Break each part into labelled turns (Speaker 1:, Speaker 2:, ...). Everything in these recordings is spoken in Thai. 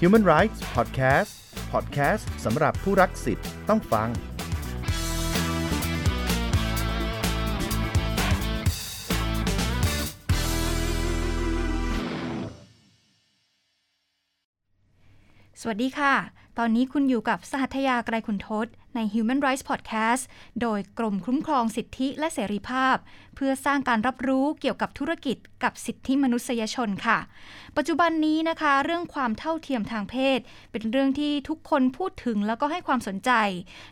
Speaker 1: Human Rights Podcast Podcast สำหรับผู้รักสิทธิ์ต้องฟัง
Speaker 2: สวัสดีค่ะ ตอนนี้คุณอยู่กับสหัทยาไกรคุณทศ ใน Human Rights Podcast โดยกรมคุ้มครองสิทธิและเสรีภาพ เพื่อสร้างการรับรู้เกี่ยวกับธุรกิจกับสิทธิมนุษยชนค่ะ ปัจจุบันนี้นะคะ เรื่องความเท่าเทียมทางเพศ เป็นเรื่องที่ทุกคนพูดถึงแล้วก็ให้ความสนใจ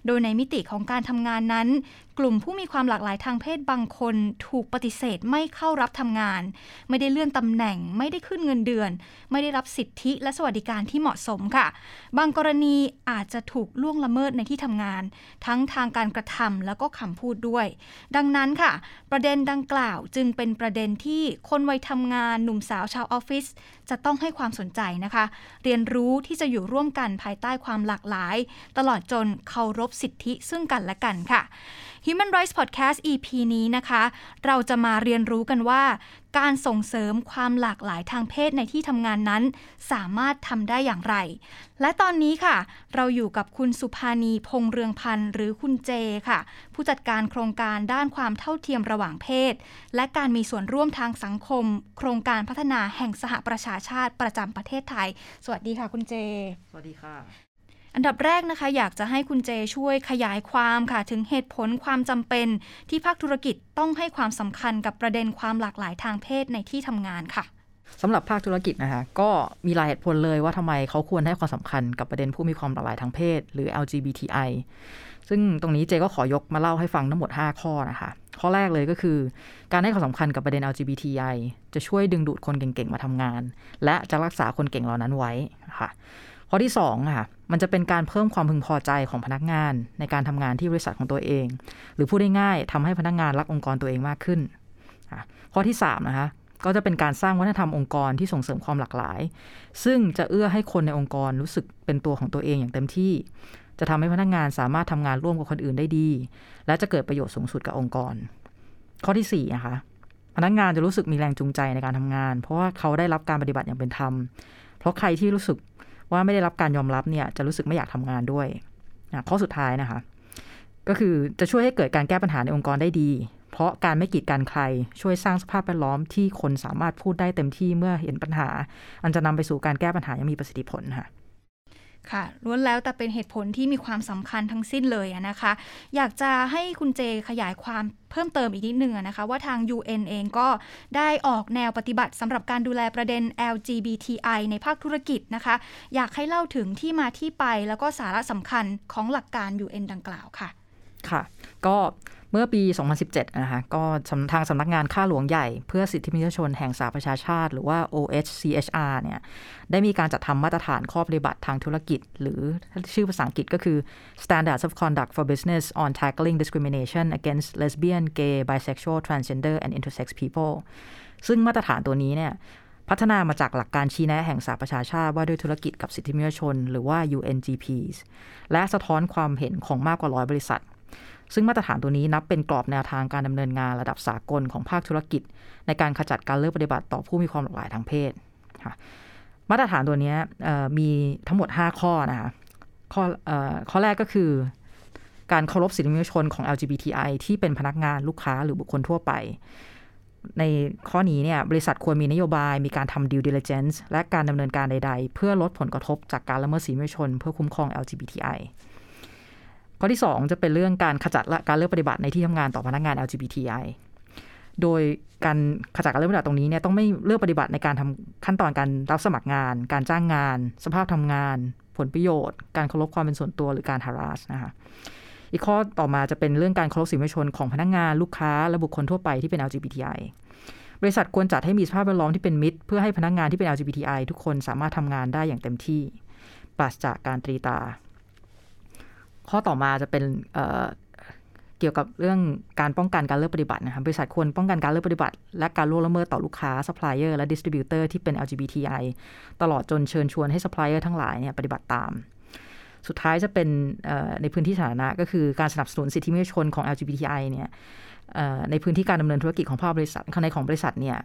Speaker 2: โดยในมิติของการทำงานนั้นกลุ่มผู้มีความหลากหลายทางเพศบางคนถูกปฏิเสธไม่เข้ารับทำงาน ไม่ได้เลื่อนตำแหน่ง ไม่ได้ขึ้นเงินเดือน ไม่ได้รับสิทธิและสวัสดิการที่เหมาะสมค่ะ บางกรณีอาจจะถูกล่วงละเมิดในที่ทำงาน ทั้งทางการกระทำแล้วก็คำพูดด้วย ดังนั้นค่ะ ประเด็นดังกล่าวจึงเป็นประเด็นที่คนวัยทำงานหนุ่มสาวชาวออฟฟิศจะต้องให้ความสนใจนะคะ เรียนรู้ที่จะอยู่ร่วมกันภายใต้ความหลากหลาย ตลอดจนเคารพสิทธิซึ่งกันและกันค่ะ Human Rights Podcast EP นี้นะคะ เราจะมาเรียนรู้กันว่า การส่งเสริมความหลากหลายทางเพศในที่ทำงานนั้น สามารถทำได้อย่างไร และตอนนี้ค่ะ เราอยู่กับคุณสุภานีพงเรืองพันธ์หรือคุณเจค่ะ ผู้จัดการโครงการด้านความเท่าเทียมระหว่างเพศ และการมีส่วนร่วมทางสังคม โครงการพัฒนาแห่งสหประชาชาติประจำประเทศไทย สวัสดีค่ะคุณเจ
Speaker 3: สวัสดีค่ะ
Speaker 2: อันดับแรกนะคะอยากจะให้คุณเจช่วยขยายความค่ะ ถึงเหตุผลความจำเป็น ที่ภาคธุรกิจต้องให้ความสำคัญกับประเด็นความหลากหลายทางเพศในที่ทำงานค่ะ
Speaker 3: สำหรับภาคธุรกิจนะคะก็มีหลายเหตุผลเลยว่าทำไมเขาควรให้ความสำคัญกับประเด็นผู้มีความหลากหลายทางเพศ หรือ LGBTI ซึ่งตรงนี้เจก็ขอยกมาเล่าให้ฟังทั้งหมด 5 ข้อนะคะ ข้อแรกเลยก็คือ การให้ความสำคัญกับประเด็น LGBTI จะช่วยดึงดูดคนเก่งๆ มาทำงาน และจะรักษาคนเก่งเหล่านั้นไว้นะคะ ข้อที่2ค่ะมันจะเป็นการเพิ่มความพึงพอใจของพนักงาน ในการทำงานที่บริษัทของตัวเอง หรือพูดได้ง่ายทำให้พนักงานรักองค์กรตัวเองมากขึ้นข้อที่3นะคะก็จะเป็นการสร้างวัฒนธรรมองค์กรที่ส่งเสริมความหลากหลาย ซึ่งจะเอื้อให้คนในองค์กรรู้สึกเป็นตัวของตัวเองอย่างเต็มที่ จะทำให้พนักงานสามารถทำงานร่วมกับคนอื่นได้ดี และจะเกิดประโยชน์สูงสุดกับองค์กร ข้อที่4นะคะพนักงานจะรู้สึกมีแรงจูงใจในการทำงาน เพราะว่าเขาได้รับการปฏิบัติอย่างเป็นธรรม เพราะใครที่รู้สึก ว่าไม่ได้รับการยอมรับเนี่ยจะรู้สึกไม่อยากทำงานด้วยข้อสุดท้ายนะคะ ก็คือจะช่วยให้เกิดการแก้ปัญหาในองค์กรได้ดี เพราะการไม่กีดกันใคร ช่วยสร้างสภาพแวดล้อมที่คนสามารถพูดได้เต็มที่เมื่อเห็นปัญหา อันจะนำไปสู่การแก้ปัญหาอย่างมีประสิทธิผลค่ะ
Speaker 2: ค่ะล้วนแล้วแต่เป็นเหตุผลที่มีความสำคัญทั้งสิ้นเลยนะคะ อยากจะให้คุณเจขยายความเพิ่มเติมอีกนิดนึงนะคะว่าทาง UN เองก็ได้ออกแนวปฏิบัติสำหรับการดูแลประเด็น LGBTI ในภาคธุรกิจนะคะ อยากให้เล่าถึงที่มาที่ไปแล้วก็สาระสำคัญของหลักการ UN ดังกล่าวค่ะ
Speaker 3: ค่ะ ก็เมื่อปี 2017 นะคะก็ทางสำนักงานข้าหลวงใหญ่เพื่อสิทธิมนุษยชนแห่งสหประชาชาติ หรือว่า OHCHR เนี่ยได้มีการจัดทำมาตรฐานข้อปฏิบัติทางธุรกิจ หรือชื่อภาษาอังกฤษก็คือ Standards of Conduct for Business on Tackling Discrimination Against Lesbian, Gay, Bisexual, Transgender and Intersex People ซึ่งมาตรฐานตัวนี้เนี่ยพัฒนามาจากหลักการชี้แนะแห่งสหประชาชาติว่าด้วยธุรกิจกับสิทธิมนุษยชน หรือว่า UNGPs และสะท้อนความเห็นของมากกว่าร้อยบริษัท ซึ่งมาตรฐานตัวนี้นับเป็นกรอบแนวทางการดำเนินงานระดับสากลของภาคธุรกิจ ในการขจัดการเลือกปฏิบัติต่อผู้มีความหลากหลายทางเพศค่ะมาตรฐานตัวนี้มีทั้งหมด 5 ข้อนะคะข้อข้อแรกก็คือ การเคารพสิทธิมนุษยชนของ LGBTI ที่เป็นพนักงานลูกค้าหรือบุคคลทั่วไป ในข้อนี้เนี่ยบริษัทควรมีนโยบาย มีการทำ due diligence และการดำเนินการใด ๆ เพื่อลดผลกระทบจากการละเมิดสิทธิมนุษยชน เพื่อคุ้มครอง LGBTI ข้อที่ 2 จะเป็นเรื่องการขจัดละการเลือกปฏิบัติในที่ทำงานต่อพนักงาน LGBTI โดยการขจัดการเลือกปฏิบัติตรงนี้เนี่ยต้องไม่เลือกปฏิบัติในการทำขั้นตอนการรับสมัครงาน การจ้างงาน สภาพทำงาน ผลประโยชน์ การเคารพความเป็นส่วนตัวหรือการ harass นะคะอีกข้อต่อมาจะเป็นเรื่องการเคารพสิทธิมนุษยชนของพนักงานลูกค้าและบุคคลทั่วไปที่เป็น LGBTI บริษัทควรจัดให้มีสภาพแวดล้อมที่เป็นมิตร เพื่อให้พนักงานที่เป็น LGBTI ทุกคนสามารถทำงานได้อย่างเต็มที่ ปราศจากการตีตรา ข้อต่อมาจะเป็นเเกี่ยวกับเรื่องการป้องกันการเลือกปฏิบัตินะครับบริษัทควรป้องกันการเลือกปฏิบัติ และการล่วงละเมิดต่อลูกค้าซัพพลายเออร์และ distributor ที่เป็น LGBTI ตลอดจนเชิญชวนให้ซัพพลายเออร์ทั้งหลายเนี่ยปฏิบัติตาม สุดท้ายจะเป็นในพื้นที่สาธารณะก็คือการสนับสนุนสิทธิมนุษยชนของ LGBTI เนี่ยในพื้นที่การดำเนินธุรกิจของภาคบริษัทข้างในของบริษัทเนี่ย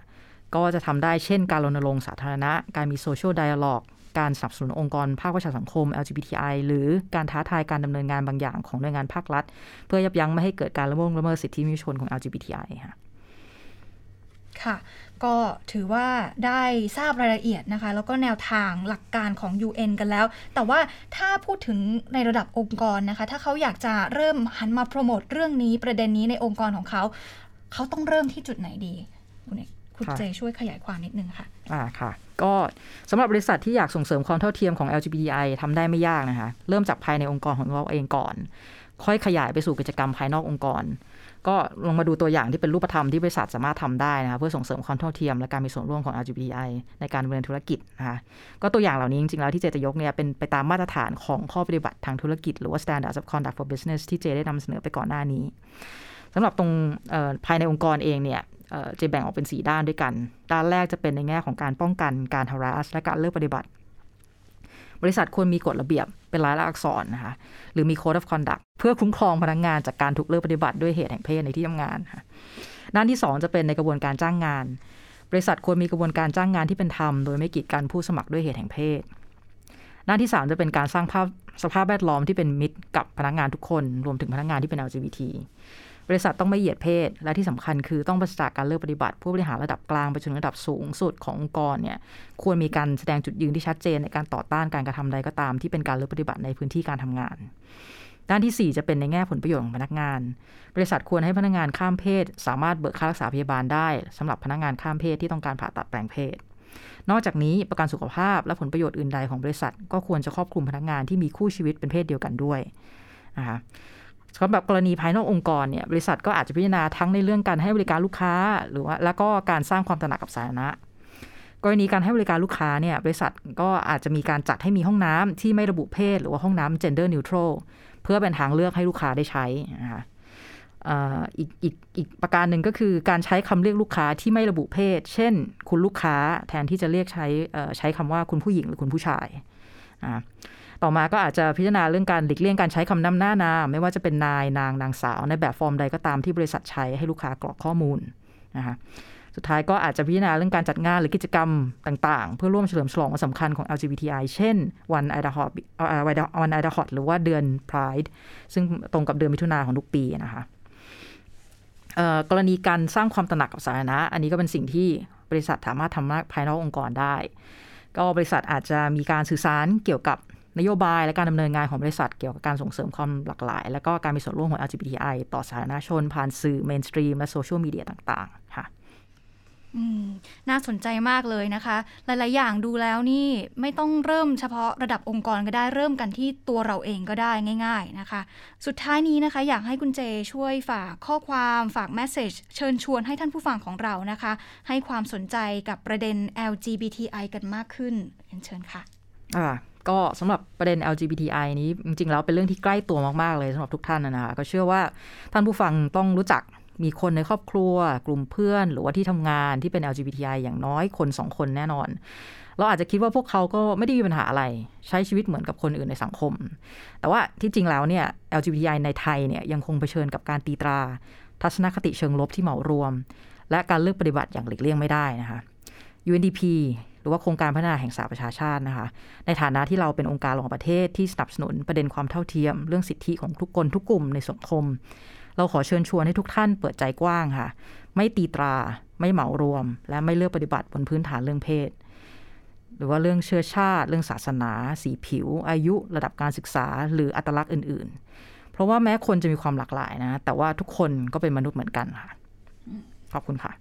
Speaker 3: ก็จะทำได้เช่นการรณรงค์สาธารณะ การมีโซเชียลไดอะล็อก การสนับสนุนองค์กรภาคประชาสังคม LGBTI หรือการท้าทายการดำเนินงานบางอย่างของหน่วยงานภาครัฐ เพื่อยับยั้งไม่ให้เกิดการละเมิดละเมิดสิทธิมนุษยชนของ LGBTI ค่ะ
Speaker 2: ค่ะ ก็ถือว่าได้ทราบรายละเอียดนะคะ แล้วก็แนวทางหลักการของ UN กันแล้ว แต่ว่าถ้าพูดถึงในระดับองค์กรนะคะ ถ้าเขาอยากจะเริ่มหันมาโปรโมทเรื่องนี้ประเด็นนี้ในองค์กรของเขา เขาต้องเริ่มที่จุดไหนดี คุณเอกคุณเจช่วยขยายความนิดนึงค่ะ
Speaker 3: อ่าค่ะ ก็สำหรับบริษัทที่อยากส่งเสริมความเท่าเทียมของ LGBTI ทำได้ไม่ยากนะคะ เริ่มจากภายในองค์กรของเราเองก่อน ค่อยขยายไปสู่กิจกรรมภายนอกองค์กร ก็ลองมาดูตัวอย่างที่เป็นรูปธรรมที่บริษัทสามารถทำได้นะคะเพื่อส่งเสริมความเท่าเทียมและการมีส่วนร่วมของ LGBTI ในการดำเนินธุรกิจนะคะก็ตัวอย่างเหล่านี้จริงๆแล้วที่เจจะยกเนี่ยเป็นไปตามมาตรฐานของข้อปฏิบัติทางธุรกิจ หรือว่า Standards of Conduct for Business ที่เจได้นำเสนอไปก่อนหน้านี้สำหรับตรงภายในองค์กรเองเนี่ย จะแบ่งออกเป็น 4 ด้านด้วยกัน ด้านแรกจะเป็นในแง่ของการป้องกันการ harass และการเลิกปฏิบัติ บริษัทควรมีกฎระเบียบเป็นรายลักษณ์อักษรนะคะหรือมี code of conduct เพื่อคุ้มครองพนักงงานจากการถูกเลิกปฏิบัติด้วยเหตุแห่งเพศในที่ทำงานค่ะด้านที่ 2 จะเป็นในกระบวนการจ้างงาน บริษัทควรมีกระบวนการจ้างงานที่เป็นธรรมโดยไม่กีดกันผู้สมัครด้วยเหตุแห่งเพศ ด้านที่ 3 จะเป็นการสร้างภาพสภาพแวดล้อมที่เป็นมิตรกับพนักงานทุกคน รวมถึงพนักงานที่เป็น LGBT บริษัทต้องไม่เหยียดเพศ และที่สำคัญคือต้องประจากการเลิกปฏิบัติ ผู้บริหารระดับกลางไปจนระดับสูงสุดขององค์กรเนี่ยควรมีการแสดงจุดยืนที่ชัดเจนในการต่อต้านการกระทำใดก็ตาม ที่เป็นการเลิกปฏิบัติในพื้นที่การทำงาน ด้านที่ 4 จะเป็นในแง่ผลประโยชน์ของพนักงาน บริษัทควรให้พนักงานข้ามเพศ สามารถเบิกค่ารักษาพยาบาลได้สำหรับพนักงานข้ามเพศที่ต้องการผ่าตัดแปลงเพศนอกจากนี้ประกันสุขภาพและผลประโยชน์อื่นใดของบริษัท ก็ควรจะครอบคลุมพนักงานที่มีคู่ชีวิตเป็นเพศเดียวกันด้วยนะคะ สำหรับกรณีภายนอกองค์กรเนี่ยบริษัทก็อาจจะพิจารณาทั้งในเรื่องการให้บริการลูกค้า หรือว่าแล้วก็การสร้างความตระหนักกับสาธารณะกรณีการให้บริการลูกค้าเนี่ยบริษัทก็อาจจะมีการจัดให้มีห้องน้ำที่ไม่ระบุเพศ หรือว่าห้องน้ำ gender neutral เพื่อเป็นทางเลือกให้ลูกค้าได้ใช้นะคะอีกอีกอีกประการหนึ่งก็คือการใช้คำเรียกลูกค้าที่ไม่ระบุเพศ เช่น คุณลูกค้าแทนที่จะเรียกใช้ใช้คำว่าคุณผู้หญิงหรือคุณผู้ชาย ต่อมาก็อาจจะพิจารณาเรื่องการหลีกเลี่ยงการใช้คำนำหน้านาม ไม่ว่าจะเป็นนายนางนางสาว ในแบบฟอร์มใดก็ตามที่บริษัทใช้ให้ลูกค้ากรอกข้อมูลนะคะสุดท้ายก็อาจจะพิจารณาเรื่องการจัดงานหรือกิจกรรมต่าง ๆ เพื่อร่วมเฉลิมฉลองวันสำคัญของ LGBTI เช่นวันไอดาฮอตวันไอดาฮอตหรือว่าเดือน Pride ซึ่งตรงกับเดือนมิถุนาของทุกปีนะคะกรณีการสร้างความตระหนักกับสาธารณะ อันนี้ก็เป็นสิ่งที่บริษัทสามารถทำภายนอกองค์กรได้ ก็บริษัทอาจจะมีการสื่อสารเกี่ยวกับ นโยบายและการดำเนินงานของบริษัทเกี่ยวกับการส่งเสริมความหลากหลาย และก็การมีส่วนร่วมของ LGBTI ต่อสาธารณชน ผ่านสื่อ mainstream และโซเชียลมีเดียต่าง ๆ ค่ะ
Speaker 2: น่าสนใจมากเลยนะคะ หลาย ๆ อย่างดูแล้วนี่ไม่ต้องเริ่มเฉพาะระดับองค์กรก็ได้เริ่มกันที่ตัวเราเองก็ได้ง่าย ๆ นะคะ สุดท้ายนี้นะคะ อยากให้คุณเจช่วยฝากข้อความฝากแมสเซจเชิญชวนให้ท่านผู้ฟังของเรานะคะ ให้ความสนใจกับประเด็น LGBTI กันมากขึ้นเชิญค่ะ
Speaker 3: อ่า ก็สำหรับประเด็น LGBTI นี้จริงๆแล้วเป็นเรื่องที่ใกล้ตัวมากๆเลยสำหรับทุกท่านนะคะก็เชื่อว่าท่านผู้ฟังต้องรู้จักมีคนในครอบครัว กลุ่มเพื่อน หรือว่าที่ทำงานที่เป็น LGBTI อย่างน้อยคนสองคนแน่นอน เราอาจจะคิดว่าพวกเขาก็ไม่ได้มีปัญหาอะไร ใช้ชีวิตเหมือนกับคนอื่นในสังคม แต่ว่าที่จริงแล้วเนี่ย LGBTI ในไทยเนี่ยยังคงเผชิญกับการตีตรา ทัศนคติเชิงลบที่เหมารวม และการเลือกปฏิบัติอย่างหลีกเลี่ยงไม่ได้นะคะ UNDP หรือว่าโครงการพัฒนาแห่งสหประชาชาตินะคะ ในฐานะที่เราเป็นองค์การระหว่างประเทศที่สนับสนุนประเด็นความเท่าเทียม เรื่องสิทธิของทุกคนทุกกลุ่มในสังคม เราขอเชิญชวนให้ทุกท่านเปิดใจกว้างค่ะ ไม่ตีตรา ไม่เหมารวม และไม่เลือกปฏิบัติบนพื้นฐานเรื่องเพศ หรือว่าเรื่องเชื้อชาติ เรื่องศาสนา สีผิว อายุ ระดับการศึกษา หรืออัตลักษณ์อื่น ๆ เพราะว่าแม้คนจะมีความหลากหลายนะ แต่ว่าทุกคนก็เป็นมนุษย์เหมือนกันค่ะ ขอบคุณค่ะ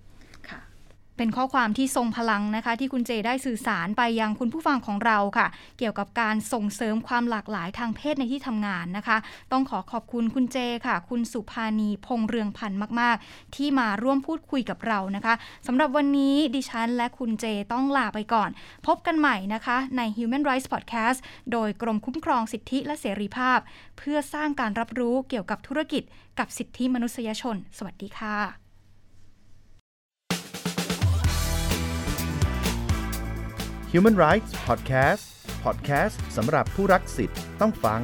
Speaker 2: เป็นข้อความที่ทรงพลังนะคะ ที่คุณเจได้สื่อสารไปยังคุณผู้ฟังของเราค่ะ เกี่ยวกับการส่งเสริมความหลากหลายทางเพศในที่ทำงานนะคะ ต้องขอขอบคุณคุณเจค่ะ คุณสุภานีพงเรืองพันธ์มาก ๆ ที่มาร่วมพูดคุยกับเรานะคะสำหรับวันนี้ดิฉันและคุณเจต้องลาไปก่อน พบกันใหม่นะคะใน Human Rights Podcast โดยกรมคุ้มครองสิทธิและเสรีภาพ เพื่อสร้างการรับรู้เกี่ยวกับธุรกิจกับสิทธิมนุษยชน สวัสดีค่ะ
Speaker 1: Human Rights Podcast Podcast สำหรับผู้รักสิทธิ์ต้องฟัง